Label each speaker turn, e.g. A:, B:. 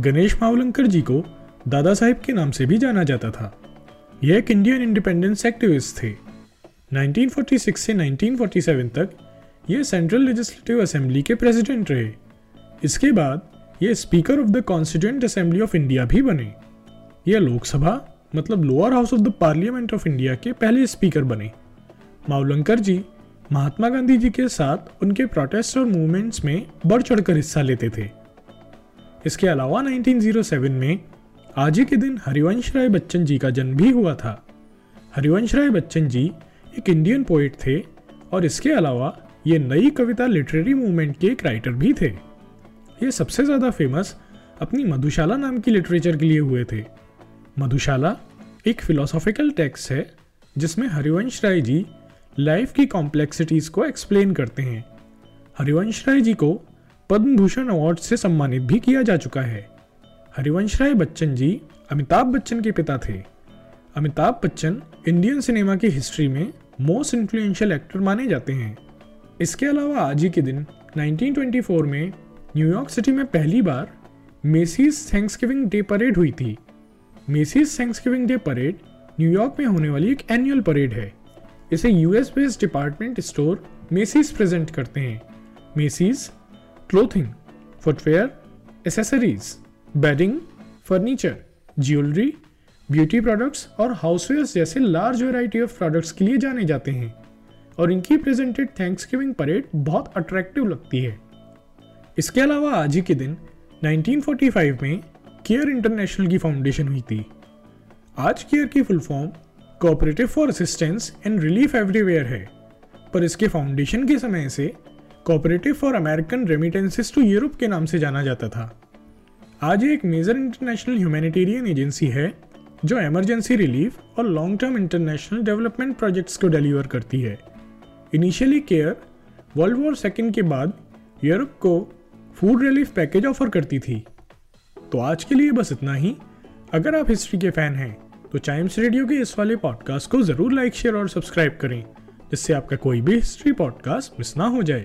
A: गणेश मावलंकर जी को दादा साहिब के नाम से भी जाना जाता था। यह एक इंडियन इंडिपेंडेंस एक्टिविस्ट थे। 1946 से 1947 तक ये सेंट्रल लेजिस्लेटिव असेंबली के प्रेसिडेंट रहे। इसके बाद ये speaker of the constituent assembly of India भी बने। यह लोकसभा मतलब lower house of the parliament of India के पहले स्पीकर बने। मावलंकर जी महात्मा गांधी जी के साथ उनके प्रोटेस्ट और मूवमेंट्स में बढ़ चढ़कर हिस्सा लेते थे। इसके अलावा 1907 में आज ही के दिन हरिवंश राय बच्चन जी का जन्म भी हुआ था। हरिवंश राय बच्चन जी एक इंडियन पोइट थे और इसके अलावा ये नई कविता लिटरेरी मूवमेंट के एक राइटर भी थे। ये सबसे ज़्यादा फ़ेमस अपनी मधुशाला नाम की लिटरेचर के लिए हुए थे। मधुशाला एक फिलोसॉफिकल टेक्स्ट है, जिसमें हरिवंश राय जी लाइफ की कॉम्प्लेक्सिटीज़ को एक्सप्लेन करते हैं। हरिवंश राय जी को पद्म भूषण अवार्ड से सम्मानित भी किया जा चुका है। हरिवंश राय बच्चन जी अमिताभ बच्चन के पिता थे। अमिताभ बच्चन इंडियन सिनेमा की हिस्ट्री में मोस्ट इन्फ्लुएंशियल एक्टर माने जाते हैं। इसके अलावा आज ही के दिन 1924 में न्यूयॉर्क सिटी में पहली बार मेसीज थैंक्सगिविंग डे परेड हुई थी। Macy's Thanksgiving Day parade New York में होने वाली एक एनुअल परेड है। इसे US based department store Macy's present करते हैं। Macy's clothing footwear accessories bedding furniture jewellery beauty products और हाउसवेयर्स जैसे लार्ज वैरायटी ऑफ़ प्रोडक्ट्स के लिए जाने जाते हैं। और इनकी प्रेजेंटेड थैंक्सगिविंग परेड बहुत अट्रैक्टिव लगती है। इसके अलावा आज ही के दिन 1945 में केयर इंटरनेशनल की फाउंडेशन हुई थी। आज केयर की full form cooperative for assistance and relief everywhere है। पर इसके फाउंडेशन के समय से cooperative for American remittances to Europe के नाम से जाना जाता था। आज ये एक मेजर इंटरनेशनल ह्यूमैनिटेरियन एजेंसी है, जो इमरजेंसी रिलीफ और long term international development projects को डिलीवर करती है। Initially CARE world war second के बाद यूरोप को फ़ूड रिलीफ पैकेज ऑफ़र करती थी। तो आज के लिए बस इतना ही। अगर आप हिस्ट्री के फ़ैन हैं तो चाइम्स रेडियो के इस वाले पॉडकास्ट को ज़रूर लाइक शेयर और सब्सक्राइब करें, जिससे आपका कोई भी हिस्ट्री पॉडकास्ट मिस ना हो जाए।